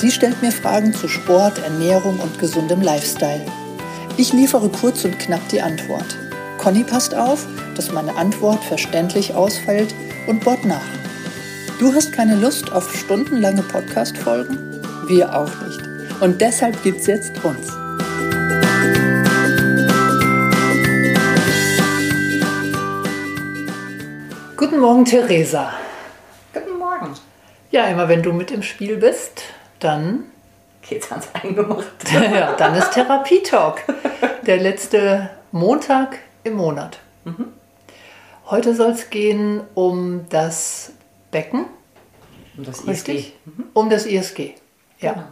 Sie stellt mir Fragen zu Sport, Ernährung und gesundem Lifestyle. Ich liefere kurz und knapp die Antwort. Conny passt auf, dass meine Antwort verständlich ausfällt und bohrt nach. Du hast keine Lust auf stundenlange Podcast-Folgen? Wir auch nicht. Und deshalb gibt's jetzt uns. Guten Morgen, Theresa. Guten Morgen. Ja, immer wenn du mit im Spiel bist, dann geht's ans Eingemachte. ja, dann ist Therapietalk. Der letzte Montag im Monat. Mhm. Heute soll es gehen um das Becken. Um das ISG. Richtig? Mhm. Um das ISG. Ja. Genau.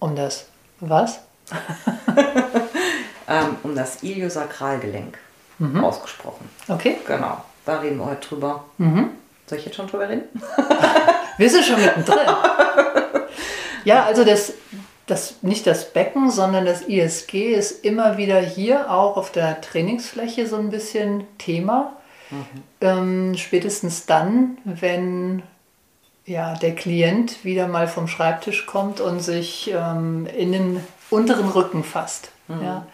Um das was? ähm, um das Iliosakralgelenk. Mhm. Ausgesprochen. Okay. Genau. Da reden wir heute drüber. Mhm. Soll ich jetzt schon drüber reden? wir sind schon mittendrin. Ja, also das, das, nicht das Becken, sondern das ISG ist immer wieder hier auch auf der Trainingsfläche so ein bisschen Thema. Mhm. Ähm, spätestens dann, wenn ja, der Klient wieder mal vom Schreibtisch kommt und sich ähm, in den unteren Rücken fasst. Mhm. Ja.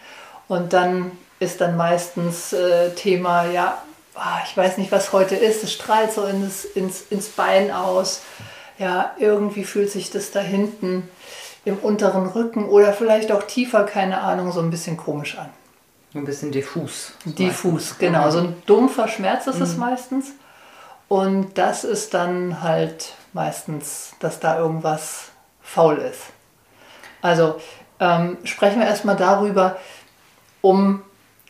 Und dann ist dann meistens äh, Thema, ja, ah, ich weiß nicht, was heute ist, es strahlt so ins, ins, ins Bein aus ja, irgendwie fühlt sich das da hinten im unteren Rücken oder vielleicht auch tiefer, keine Ahnung, so ein bisschen komisch an. Ein bisschen diffus. Diffus, meistens. genau. So ein dumpfer Schmerz ist mhm. es meistens. Und das ist dann halt meistens, dass da irgendwas faul ist. Also ähm, sprechen wir erstmal darüber, um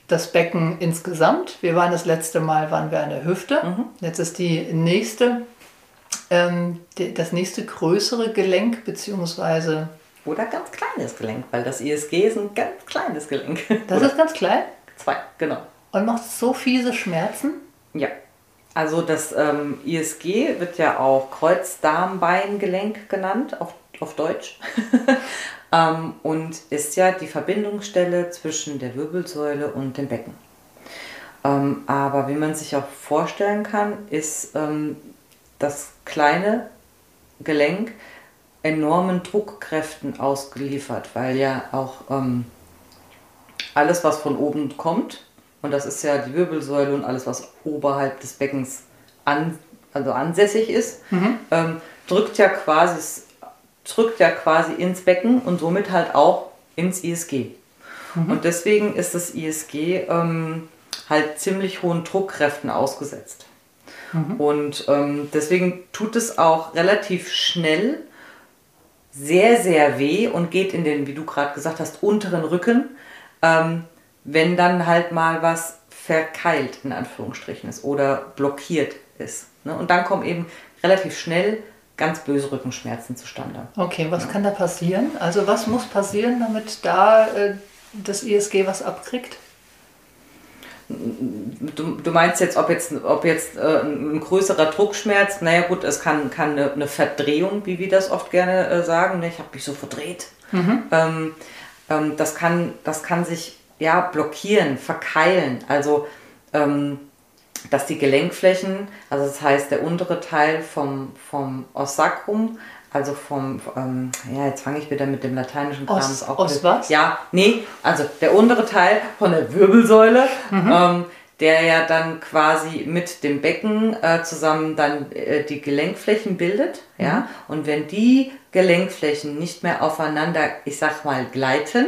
das Becken insgesamt. Wir waren das letzte Mal, waren wir an der Hüfte. Mhm. Jetzt ist die nächste ähm, das nächste größere Gelenk, beziehungsweise. Oder ganz kleines Gelenk, weil das ISG ist ein ganz kleines Gelenk. Das Oder? ist ganz klein? Zwei, genau. Und macht so fiese Schmerzen? Ja. Also das ähm, ISG wird ja auch Kreuzdarmbeingelenk genannt, auf, auf Deutsch. ähm, und ist ja die Verbindungsstelle zwischen der Wirbelsäule und dem Becken. Ähm, aber wie man sich auch vorstellen kann, ist ähm, das kleine Gelenk enormen Druckkräften ausgeliefert, weil ja auch ähm, alles, was von oben kommt, und das ist ja die Wirbelsäule und alles, was oberhalb des Beckens an, also ansässig ist, mhm. ähm, drückt, ja quasi, drückt ja quasi ins Becken und somit halt auch ins ISG. Mhm. Und deswegen ist das ISG ähm, halt ziemlich hohen Druckkräften ausgesetzt. Mhm. Und ähm, deswegen tut es auch relativ schnell sehr, sehr weh und geht in den, wie du gerade gesagt hast, unteren Rücken, ähm, wenn dann halt mal was verkeilt in Anführungsstrichen ist oder blockiert ist. Ne? Und dann kommen eben relativ schnell ganz böse Rückenschmerzen zustande. Okay, was ja. kann da passieren? Also was muss passieren, damit da äh, das ISG was abkriegt? Du, du, meinst jetzt, ob jetzt, ob jetzt äh, ein größerer Druckschmerz, naja gut, es kann, kann eine, eine Verdrehung, wie wir das oft gerne äh, sagen, ne? ich habe mich so verdreht. Mhm. Ähm, ähm, das, kann, das kann sich ja blockieren, verkeilen. Also ähm, dass die Gelenkflächen, also das heißt der untere Teil vom, vom Ossacrum, also vom, ähm, ja, jetzt fange ich wieder mit dem lateinischen Kram Os, auch. Os was? Ja, nee, also der untere Teil von der Wirbelsäule, mhm. ähm, der ja dann quasi mit dem Becken äh, zusammen dann äh, die Gelenkflächen bildet, mhm. ja, und wenn die Gelenkflächen nicht mehr aufeinander, ich sag mal, gleiten,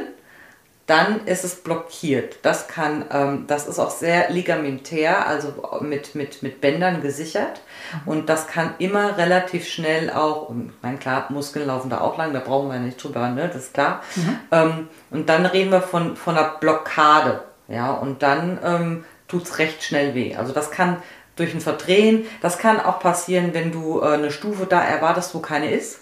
dann ist es blockiert. Das kann, ähm, das ist auch sehr ligamentär, also mit, mit, mit Bändern gesichert. Mhm. Und das kann immer relativ schnell auch, und ich meine, klar, Muskeln laufen da auch lang, da brauchen wir nicht drüber, ne, das ist klar. Mhm. Ähm, und dann reden wir von, von einer Blockade, ja, und dann ähm, tut es recht schnell weh. Also das kann durch ein Verdrehen, das kann auch passieren, wenn du äh, eine Stufe da erwartest, wo keine ist.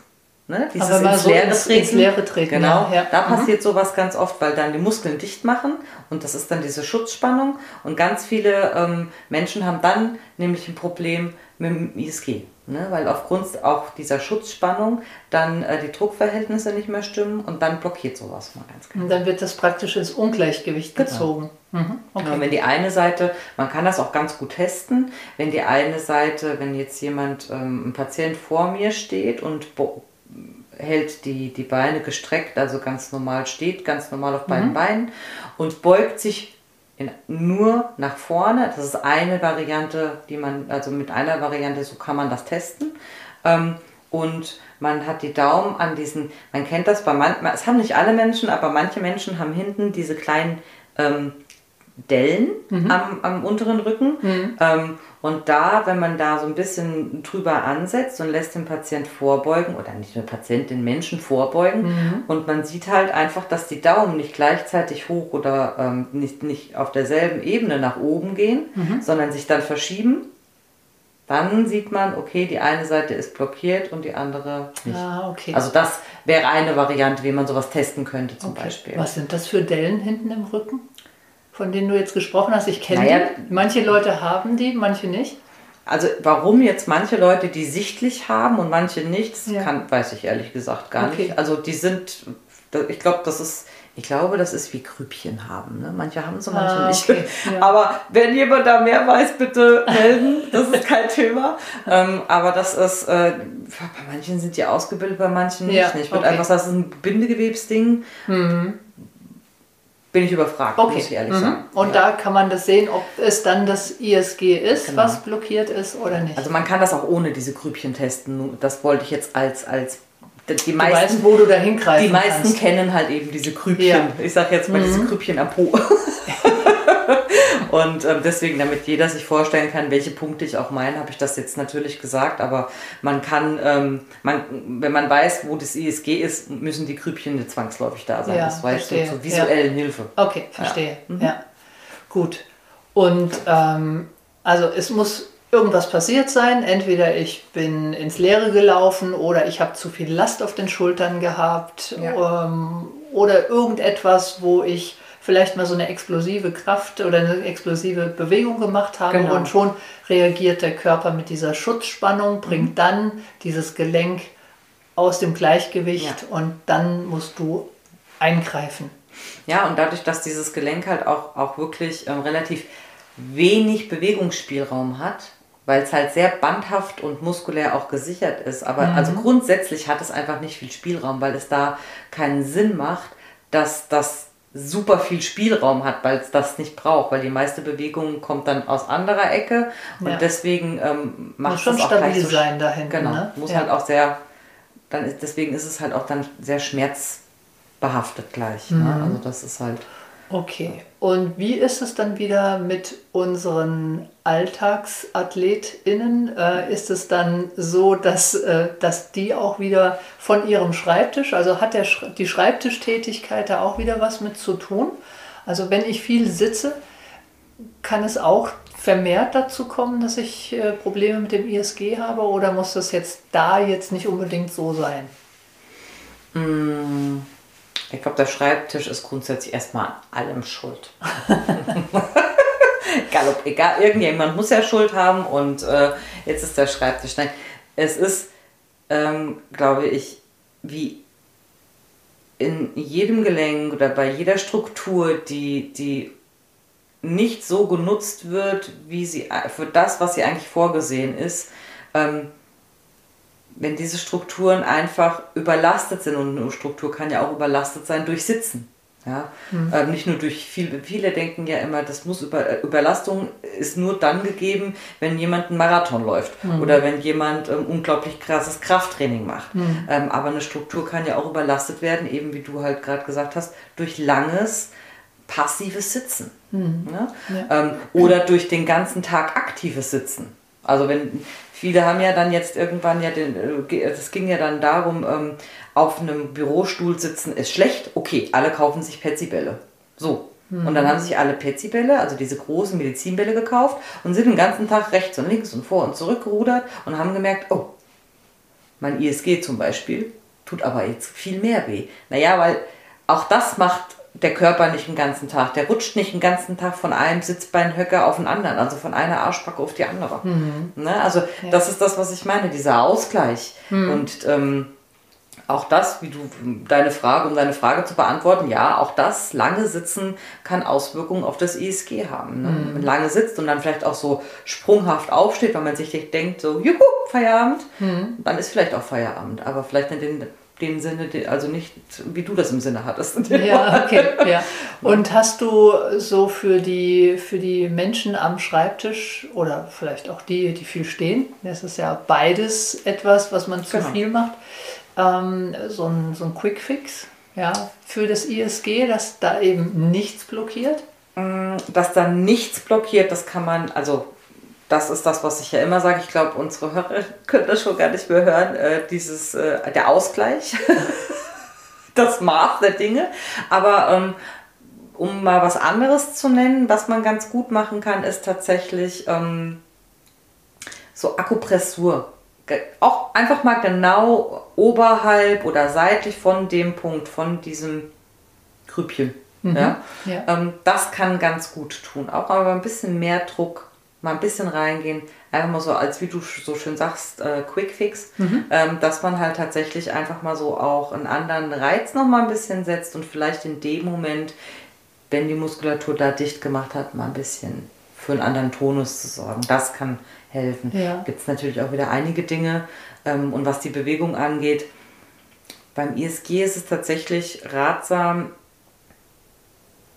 Ne? Dieses Aber ins, so Leere ins, ins Leere treten. Genau, ja, ja. da mhm. passiert sowas ganz oft, weil dann die Muskeln dicht machen und das ist dann diese Schutzspannung. Und ganz viele ähm, Menschen haben dann nämlich ein Problem mit dem ISG. Ne? Weil aufgrund auch dieser Schutzspannung dann äh, die Druckverhältnisse nicht mehr stimmen und dann blockiert sowas mal ganz genau. Und dann wird das praktisch ins Ungleichgewicht genau. gezogen. Mhm. Okay. Ja, wenn die eine Seite, man kann das auch ganz gut testen, wenn die eine Seite, wenn jetzt jemand, ähm, ein Patient vor mir steht und hält die, die Beine gestreckt, also ganz normal steht, ganz normal auf beiden mhm. Beinen und beugt sich in, nur nach vorne. Das ist eine Variante, die man, also mit einer Variante, so kann man das testen. Ähm, und man hat die Daumen an diesen, man kennt das bei manchen, es haben nicht alle Menschen, aber manche Menschen haben hinten diese kleinen ähm, Dellen mhm. am, am, unteren Rücken. Mhm. Ähm, und da, wenn man da so ein bisschen drüber ansetzt und lässt den Patient vorbeugen, oder nicht nur Patient, den Menschen vorbeugen, mhm. und man sieht halt einfach, dass die Daumen nicht gleichzeitig hoch oder ähm, nicht, nicht auf derselben Ebene nach oben gehen, mhm. sondern sich dann verschieben, dann sieht man, okay, die eine Seite ist blockiert und die andere nicht. Ah, okay. Also das wäre eine Variante, wie man sowas testen könnte zum okay. Beispiel. Was sind das für Dellen hinten im Rücken? Von denen du jetzt gesprochen hast? Ich kenne naja, die. Manche Leute haben die, manche nicht. Also warum jetzt manche Leute die sichtlich haben und manche nicht, ja. kann, weiß ich ehrlich gesagt gar okay. nicht. Also die sind, ich glaube, das ist, ich glaube, das ist wie Grübchen haben. Ne? Manche haben so, manche ah, nicht. Okay. Ja. Aber wenn jemand da mehr weiß, bitte melden. Das ist kein Thema. Ähm, aber das ist, äh, bei manchen sind die ausgebildet, bei manchen nicht. Ja, ich würde okay. einfach sagen, das ist ein Bindegewebsding. Mhm bin ich überfragt, okay. muss ich ehrlich mhm. sagen. Und ja. da kann man das sehen, ob es dann das ISG ist, genau. was blockiert ist oder nicht. Also man kann das auch ohne diese Grübchen testen. Das wollte ich jetzt als, als die meisten, du weißt, wo du da Die meisten kannst. kennen halt eben diese Grübchen. Ja. Ich sage jetzt mal mhm. diese Grübchen am Po. Und ähm, deswegen, damit jeder sich vorstellen kann, welche Punkte ich auch meine, habe ich das jetzt natürlich gesagt. Aber man kann, ähm, man, wenn man weiß, wo das ISG ist, müssen die Grübchen nicht zwangsläufig da sein. Ja, das weißt du zur visuellen ja. Hilfe. Okay, verstehe. Ja. Mhm. ja. Gut. Und ähm, also es muss irgendwas passiert sein. Entweder ich bin ins Leere gelaufen oder ich habe zu viel Last auf den Schultern gehabt ja. ähm, oder irgendetwas, wo ich vielleicht mal so eine explosive Kraft oder eine explosive Bewegung gemacht habe genau. und schon reagiert der Körper mit dieser Schutzspannung, bringt mhm. dann dieses Gelenk aus dem Gleichgewicht ja. und dann musst du eingreifen. Ja, und dadurch, dass dieses Gelenk halt auch, auch wirklich ähm, relativ wenig Bewegungsspielraum hat, weil es halt sehr bandhaft und muskulär auch gesichert ist. Aber mhm. also grundsätzlich hat es einfach nicht viel Spielraum, weil es da keinen Sinn macht, dass das super viel Spielraum hat, weil es das nicht braucht, weil die meiste Bewegung kommt dann aus anderer Ecke und ja. deswegen ähm, macht muss schon es auch stabil gleich so sein dahin. Genau, ne? muss ja. halt auch sehr, dann ist, deswegen ist es halt auch dann sehr schmerzbehaftet gleich. Ne? Mhm. Ne? Also das ist halt. Okay. Und wie ist es dann wieder mit unseren AlltagsathletInnen? Äh, ist es dann so, dass, äh, dass die auch wieder von ihrem Schreibtisch, also hat der, die Schreibtischtätigkeit da auch wieder was mit zu tun? Also wenn ich viel sitze, kann es auch vermehrt dazu kommen, dass ich äh, Probleme mit dem ISG habe oder muss das jetzt da jetzt nicht unbedingt so sein? Mmh. Ich glaube, der Schreibtisch ist grundsätzlich erstmal an allem schuld. egal, ob, egal, irgendjemand muss ja Schuld haben und äh, jetzt ist der Schreibtisch. Nein, es ist, ähm, glaube ich, wie in jedem Gelenk oder bei jeder Struktur, die, die nicht so genutzt wird, wie sie für das, was sie eigentlich vorgesehen ist, ähm, wenn diese Strukturen einfach überlastet sind und eine Struktur kann ja auch überlastet sein durch Sitzen. Ja? Mhm. Ähm, nicht nur durch viele, viele denken ja immer, das muss über, äh, Überlastung ist nur dann gegeben, wenn jemand einen Marathon läuft mhm. oder wenn jemand ähm, unglaublich krasses Krafttraining macht. Mhm. Ähm, aber eine Struktur kann ja auch überlastet werden, eben wie du halt gerade gesagt hast, durch langes passives Sitzen. Mhm. Ja? Ja. Ähm, oder durch den ganzen Tag aktives Sitzen. Also wenn Viele haben ja dann jetzt irgendwann ja den, es äh, ging ja dann darum, ähm, auf einem Bürostuhl sitzen ist schlecht. Okay, alle kaufen sich Petsybälle. So. Mhm. Und dann haben sich alle Petsybälle, also diese großen Medizinbälle gekauft und sind den ganzen Tag rechts und links und vor und zurück gerudert und haben gemerkt, oh, mein ISG zum Beispiel tut aber jetzt viel mehr weh. Naja, weil auch das macht der Körper nicht den ganzen Tag. Der rutscht nicht den ganzen Tag von einem Sitzbeinhöcker auf den anderen, also von einer Arschbacke auf die andere. Mhm. Ne? Also ja. das ist das, was ich meine, dieser Ausgleich. Mhm. Und ähm, auch das, wie du deine Frage, um deine Frage zu beantworten, ja, auch das lange Sitzen kann Auswirkungen auf das ISG haben. Ne? Mhm. Wenn man lange sitzt und dann vielleicht auch so sprunghaft aufsteht, weil man sich denkt, so, juhu, Feierabend, mhm. dann ist vielleicht auch Feierabend. Aber vielleicht in den den Sinne, also nicht wie du das im Sinne hattest. Ja, okay. Ja. Und hast du so für die, für die Menschen am Schreibtisch oder vielleicht auch die, die viel stehen, das ist ja beides etwas, was man zu genau. viel macht, ähm, so ein, so ein Quick-Fix ja, für das ISG, dass da eben nichts blockiert? Mm, dass da nichts blockiert, das kann man, also das ist das, was ich ja immer sage. Ich glaube, unsere Hörer können das schon gar nicht mehr hören. Äh, dieses, äh, der Ausgleich, das Maß der Dinge. Aber ähm, um mal was anderes zu nennen, was man ganz gut machen kann, ist tatsächlich ähm, so Akupressur. Auch einfach mal genau oberhalb oder seitlich von dem Punkt, von diesem Grübchen. Mhm. Ja? ja. Ähm, das kann ganz gut tun. Auch aber ein bisschen mehr Druck mal ein bisschen reingehen, einfach mal so als, wie du so schön sagst, äh, Quick Fix, mhm. ähm, dass man halt tatsächlich einfach mal so auch einen anderen Reiz noch mal ein bisschen setzt und vielleicht in dem Moment, wenn die Muskulatur da dicht gemacht hat, mal ein bisschen für einen anderen Tonus zu sorgen. Das kann helfen. Ja. Gibt es natürlich auch wieder einige Dinge. Ähm, und was die Bewegung angeht, beim ISG ist es tatsächlich ratsam,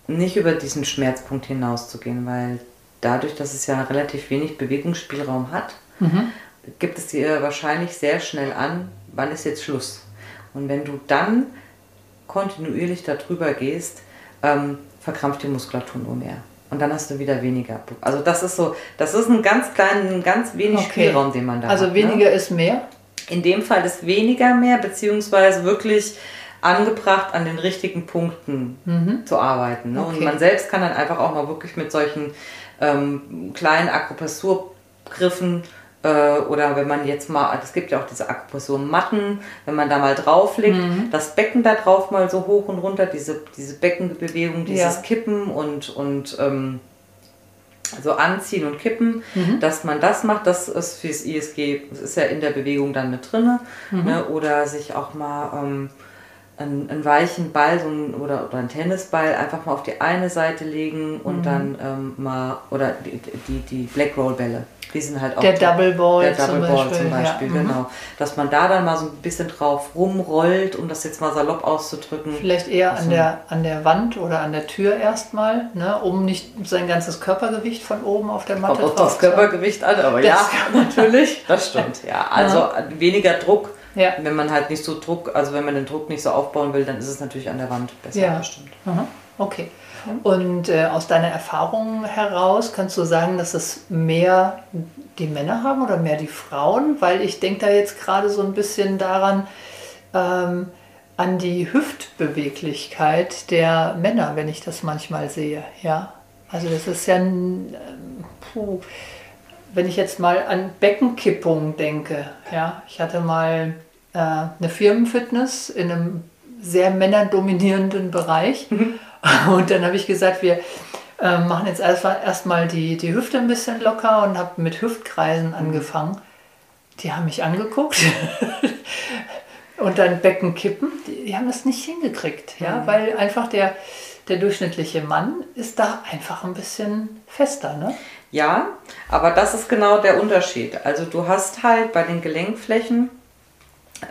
nicht über diesen Schmerzpunkt hinauszugehen, weil dadurch, dass es ja relativ wenig Bewegungsspielraum hat, mhm. gibt es dir wahrscheinlich sehr schnell an, wann ist jetzt Schluss. Und wenn du dann kontinuierlich darüber gehst, ähm, verkrampft die Muskulatur nur mehr. Und dann hast du wieder weniger. Also das ist so, das ist ein ganz kleiner, ein ganz wenig okay. Spielraum, den man da also hat. Also weniger ne? ist mehr? In dem Fall ist weniger mehr, beziehungsweise wirklich angebracht, an den richtigen Punkten mhm. zu arbeiten. Ne? Okay. Und man selbst kann dann einfach auch mal wirklich mit solchen ähm, kleinen Akupressurgriffen äh, oder wenn man jetzt mal, es gibt ja auch diese Akupressurmatten, wenn man da mal drauf legt, mhm. das Becken da drauf mal so hoch und runter, diese, diese Beckenbewegung, dieses ja. Kippen und, und ähm, so anziehen und kippen, mhm. dass man das macht, das ist fürs ISG, das ist ja in der Bewegung dann mit drin. Mhm. Ne? Oder sich auch mal ähm, einen, einen weichen Ball so ein, oder, oder einen Tennisball einfach mal auf die eine Seite legen und mhm. dann ähm, mal, oder die, die, die Black Roll Bälle. Die sind halt auch. Der Double Ball, der Double zum Ball Beispiel, zum Beispiel, ja. genau. Dass man da dann mal so ein bisschen drauf rumrollt, um das jetzt mal salopp auszudrücken. Vielleicht eher an der, an der Wand oder an der Tür erstmal, ne, um nicht sein ganzes Körpergewicht von oben auf der Matte Kommt auf das Körpergewicht an, aber das ja, natürlich. Das stimmt, ja. Also ja. weniger Druck ja. Wenn man halt nicht so Druck, also wenn man den Druck nicht so aufbauen will, dann ist es natürlich an der Wand besser ja. bestimmt. Mhm. Okay. Und äh, aus deiner Erfahrung heraus kannst du sagen, dass es mehr die Männer haben oder mehr die Frauen? Weil ich denke da jetzt gerade so ein bisschen daran, ähm, an die Hüftbeweglichkeit der Männer, wenn ich das manchmal sehe. Ja, also das ist ja ein, ähm, puh, wenn ich jetzt mal an Beckenkippung denke. Ja, ich hatte mal äh, eine Firmenfitness in einem sehr männerdominierenden Bereich. Mhm. Und dann habe ich gesagt, wir äh, machen jetzt erstmal die, die Hüfte ein bisschen locker und habe mit Hüftkreisen mhm. angefangen. Die haben mich angeguckt. und dann Becken kippen. Die, die, haben das nicht hingekriegt, ja, mhm. weil einfach der, der durchschnittliche Mann ist da einfach ein bisschen fester. Ne? Ja, aber das ist genau der Unterschied. Also du hast halt bei den Gelenkflächen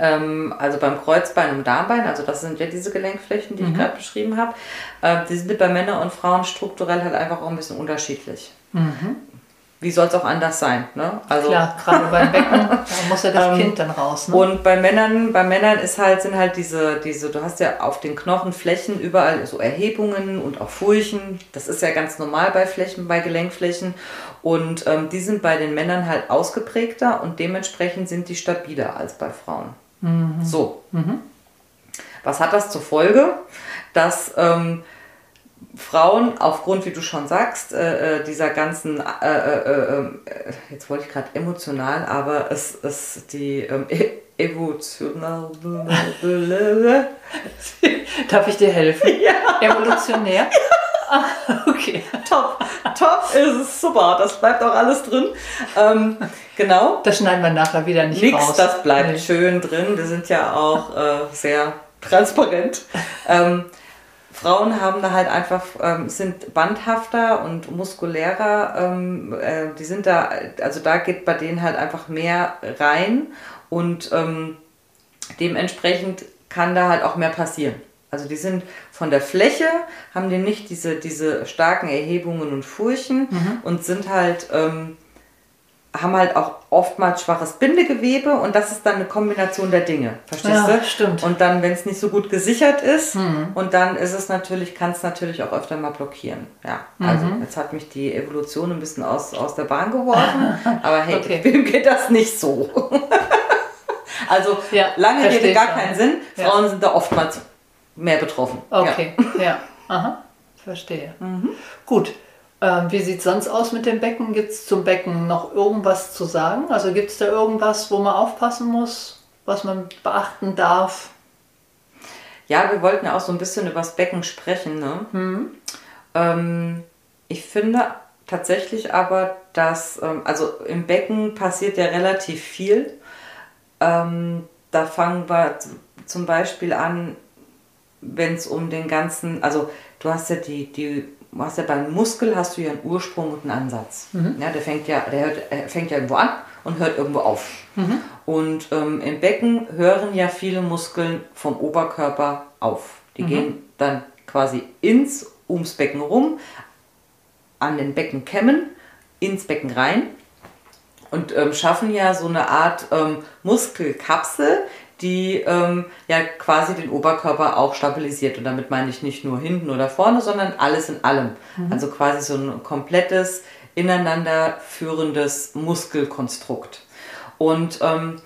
ähm, also beim Kreuzbein und Darmbein, also das sind ja diese Gelenkflächen, die mhm. ich gerade beschrieben habe, äh, die sind bei Männern und Frauen strukturell halt einfach auch ein bisschen unterschiedlich. Mhm. Wie soll es auch anders sein? Ne? Also Klar, gerade beim Becken, da muss ja das ähm, Kind dann raus. Ne? Und bei Männern, bei Männern ist halt, sind halt diese, diese, du hast ja auf den Knochenflächen überall so Erhebungen und auch Furchen. Das ist ja ganz normal bei Flächen, bei Gelenkflächen. Und ähm, die sind bei den Männern halt ausgeprägter und dementsprechend sind die stabiler als bei Frauen. Mhm. So. Mhm. Was hat das zur Folge? Dass ähm, Frauen aufgrund, wie du schon sagst, äh, äh dieser ganzen, äh, äh, äh, jetzt wollte ich gerade emotional, aber es ist die ähm, evolutionär. Darf ich dir helfen? Ja. Evolutionär? Ah, okay. Top, top, ist es super. Das bleibt auch alles drin. Ähm, genau. Das schneiden wir nachher wieder nicht Nix, raus. das bleibt Nee. schön drin. Wir sind ja auch äh, sehr transparent. ähm, Frauen haben da halt einfach, ähm, sind bandhafter und muskulärer. Ähm, äh, die sind da, also da geht bei denen halt einfach mehr rein und ähm, dementsprechend kann da halt auch mehr passieren. Also die sind von der Fläche, haben die nicht diese, diese starken Erhebungen und Furchen und sind halt, ähm, haben halt auch oftmals schwaches Bindegewebe und das ist dann eine Kombination der Dinge. Verstehst Ja, du? stimmt. Und dann, wenn es nicht so gut gesichert ist, und dann ist es natürlich, kann es natürlich auch öfter mal blockieren. Ja, also jetzt hat mich die Evolution ein bisschen aus, aus der Bahn geworfen, aber hey, Okay. wem geht das nicht so? also Ja, lange Rede gar schon. keinen Sinn. Ja. Frauen sind da oftmals mehr betroffen. Okay, ja. Aha, verstehe. Mhm. Gut. Ähm, wie sieht es sonst aus mit dem Becken? Gibt es zum Becken noch irgendwas zu sagen? Also gibt es da irgendwas, wo man aufpassen muss, was man beachten darf? Ja, wir wollten ja auch so ein bisschen über das Becken sprechen. Ne? Ähm, ich finde tatsächlich aber, dass, ähm, also im Becken passiert ja relativ viel. Ähm, da fangen wir zum Beispiel an, wenn es um den ganzen, also du hast ja die, die du hast ja beim Muskel hast du ja einen Ursprung und einen Ansatz. Ja, der fängt ja, der hört, er fängt ja irgendwo an und hört irgendwo auf. Und ähm, im Becken hören ja viele Muskeln vom Oberkörper auf. Die gehen dann quasi ins, ums Becken rum, an den Beckenkämmen, ins Becken rein und ähm, schaffen ja so eine Art ähm, Muskelkapsel, die ähm, ja quasi den Oberkörper auch stabilisiert. Und damit meine ich nicht nur hinten oder vorne, sondern alles in allem. Also quasi so ein komplettes, ineinander führendes Muskelkonstrukt. Und ähm,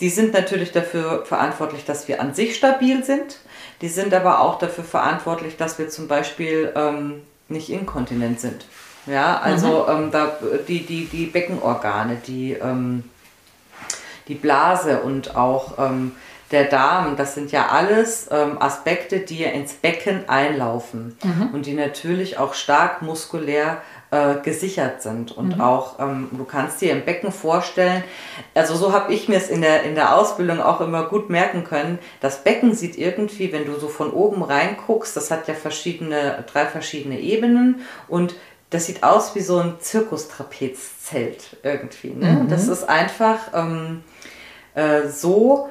die sind natürlich dafür verantwortlich, dass wir an sich stabil sind. Die sind aber auch dafür verantwortlich, dass wir zum Beispiel ähm, nicht inkontinent sind. Ja, also ähm, da, die, die, die Beckenorgane, die, ähm, die Blase und auch ähm, der Darm, das sind ja alles ähm, Aspekte, die ins Becken einlaufen und die natürlich auch stark muskulär äh, gesichert sind. Und auch, ähm, du kannst dir im Becken vorstellen, also so habe ich mir es in der, in der Ausbildung auch immer gut merken können, das Becken sieht irgendwie, wenn du so von oben reinguckst, das hat ja verschiedene, drei verschiedene Ebenen und das sieht aus wie so ein Zirkustrapezzelt irgendwie. Ne? Das ist einfach ähm, äh, so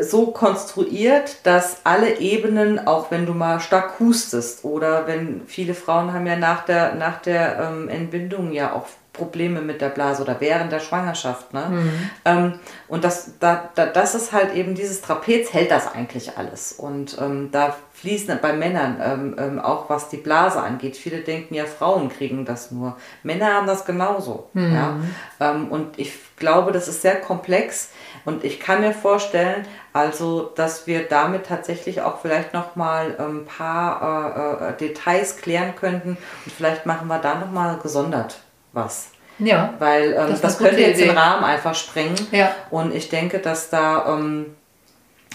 so konstruiert, dass alle Ebenen, auch wenn du mal stark hustest oder wenn viele Frauen haben ja nach der, nach der ähm, Entbindung ja auch Probleme mit der Blase oder während der Schwangerschaft. Ne? Ähm, und das, da, da, das ist halt eben dieses Trapez hält das eigentlich alles. Und ähm, da fließen bei Männern ähm, ähm, auch was die Blase angeht. Viele denken ja, Frauen kriegen das nur. Männer haben das genauso. Ja? Ähm, und ich glaube, das ist sehr komplex. Und ich kann mir vorstellen, also, dass wir damit tatsächlich auch vielleicht noch mal ein paar äh, äh, Details klären könnten. Und vielleicht machen wir da noch mal gesondert was. Ja. Weil ähm, Das das, könnte jetzt den Idee. Rahmen einfach sprengen. Ja. Und ich denke, dass da, ähm,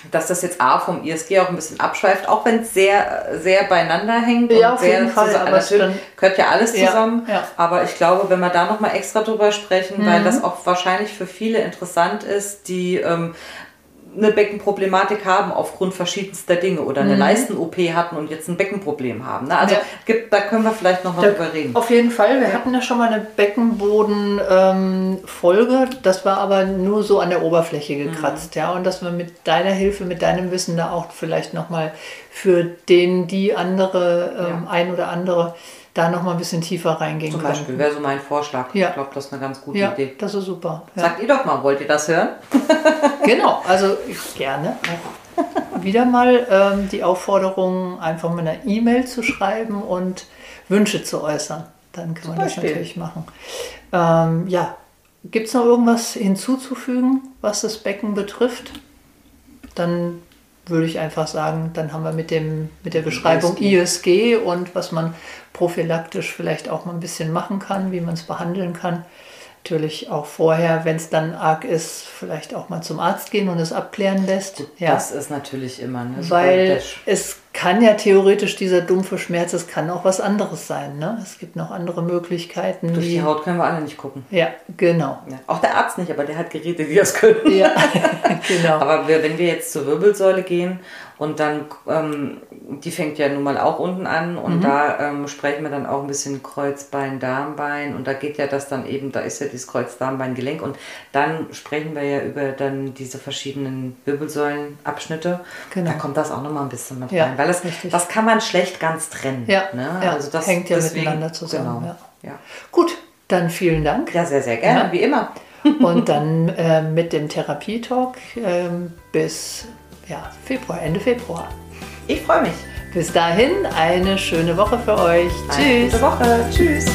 dass das jetzt A vom ISG auch ein bisschen abschweift, auch wenn es sehr, sehr beieinander hängt. Ja, und auf sehr jeden Fall, zusammen- aber natürlich gehört ja alles Ja, zusammen. ja. Aber ich glaube, wenn wir da nochmal extra drüber sprechen, Mhm. weil das auch wahrscheinlich für viele interessant ist, die ähm, eine Beckenproblematik haben aufgrund verschiedenster Dinge oder eine Leisten-OP hatten und jetzt ein Beckenproblem haben. Ne? Also Mhm. Ja. gibt, da können wir vielleicht noch mal Da, drüber reden. auf jeden Fall. Wir hatten ja schon mal eine Beckenboden-Folge. das war aber nur so an der Oberfläche gekratzt. Ja, und dass wir mit deiner Hilfe, mit deinem Wissen da auch vielleicht nochmal für den, die andere, ähm, Ja. ein oder andere, da nochmal ein bisschen tiefer reingehen Zum können. Beispiel wäre so mein Vorschlag. Ja. Ich glaube, das ist eine ganz gute Ja, Idee. das ist super. Ja. Sagt ihr doch mal, wollt ihr das hören? Genau, also ich gerne wieder mal ähm, die Aufforderung, einfach mal eine E-Mail zu schreiben und Wünsche zu äußern. Dann kann Zum man das Beispiel. natürlich machen. Ähm, ja, gibt es noch irgendwas hinzuzufügen, was das Becken betrifft? Dann würde ich einfach sagen, dann haben wir mit, dem, mit der Beschreibung ISG und was man prophylaktisch vielleicht auch mal ein bisschen machen kann, wie man es behandeln kann, Natürlich auch vorher, wenn es dann arg ist, vielleicht auch mal zum Arzt gehen und es abklären lässt. Ja. Das ist natürlich immer. Ne? Weil es kann ja theoretisch dieser dumpfe Schmerz, es kann auch was anderes sein. Ne? Es gibt noch andere Möglichkeiten. Durch die Haut können wir alle nicht gucken. Ja, genau. Ja. Auch der Arzt nicht, aber der hat Geräte, die das können. Ja, genau. aber wenn wir jetzt zur Wirbelsäule gehen und dann, ähm, die fängt ja nun mal auch unten an und mhm. da ähm, sprechen wir dann auch ein bisschen Kreuzbein, Darmbein und da geht ja das dann eben, da ist ja dieses Kreuz-Darmbein-Gelenk und dann sprechen wir ja über dann diese verschiedenen Wirbelsäulenabschnitte. Genau. Da kommt das auch nochmal ein bisschen mit ja, rein, weil das, das kann man schlecht ganz trennen. Ja, ne? ja also das hängt ja deswegen, miteinander zusammen. Genau, ja. ja. Gut, dann vielen Dank. Ja, sehr, sehr gerne, wie immer. und dann äh, mit dem Therapietalk äh, bis ja, Februar, Ende Februar. Ich freue mich. Bis dahin eine schöne Woche für euch. Eine Tschüss. Gute Woche. Tschüss.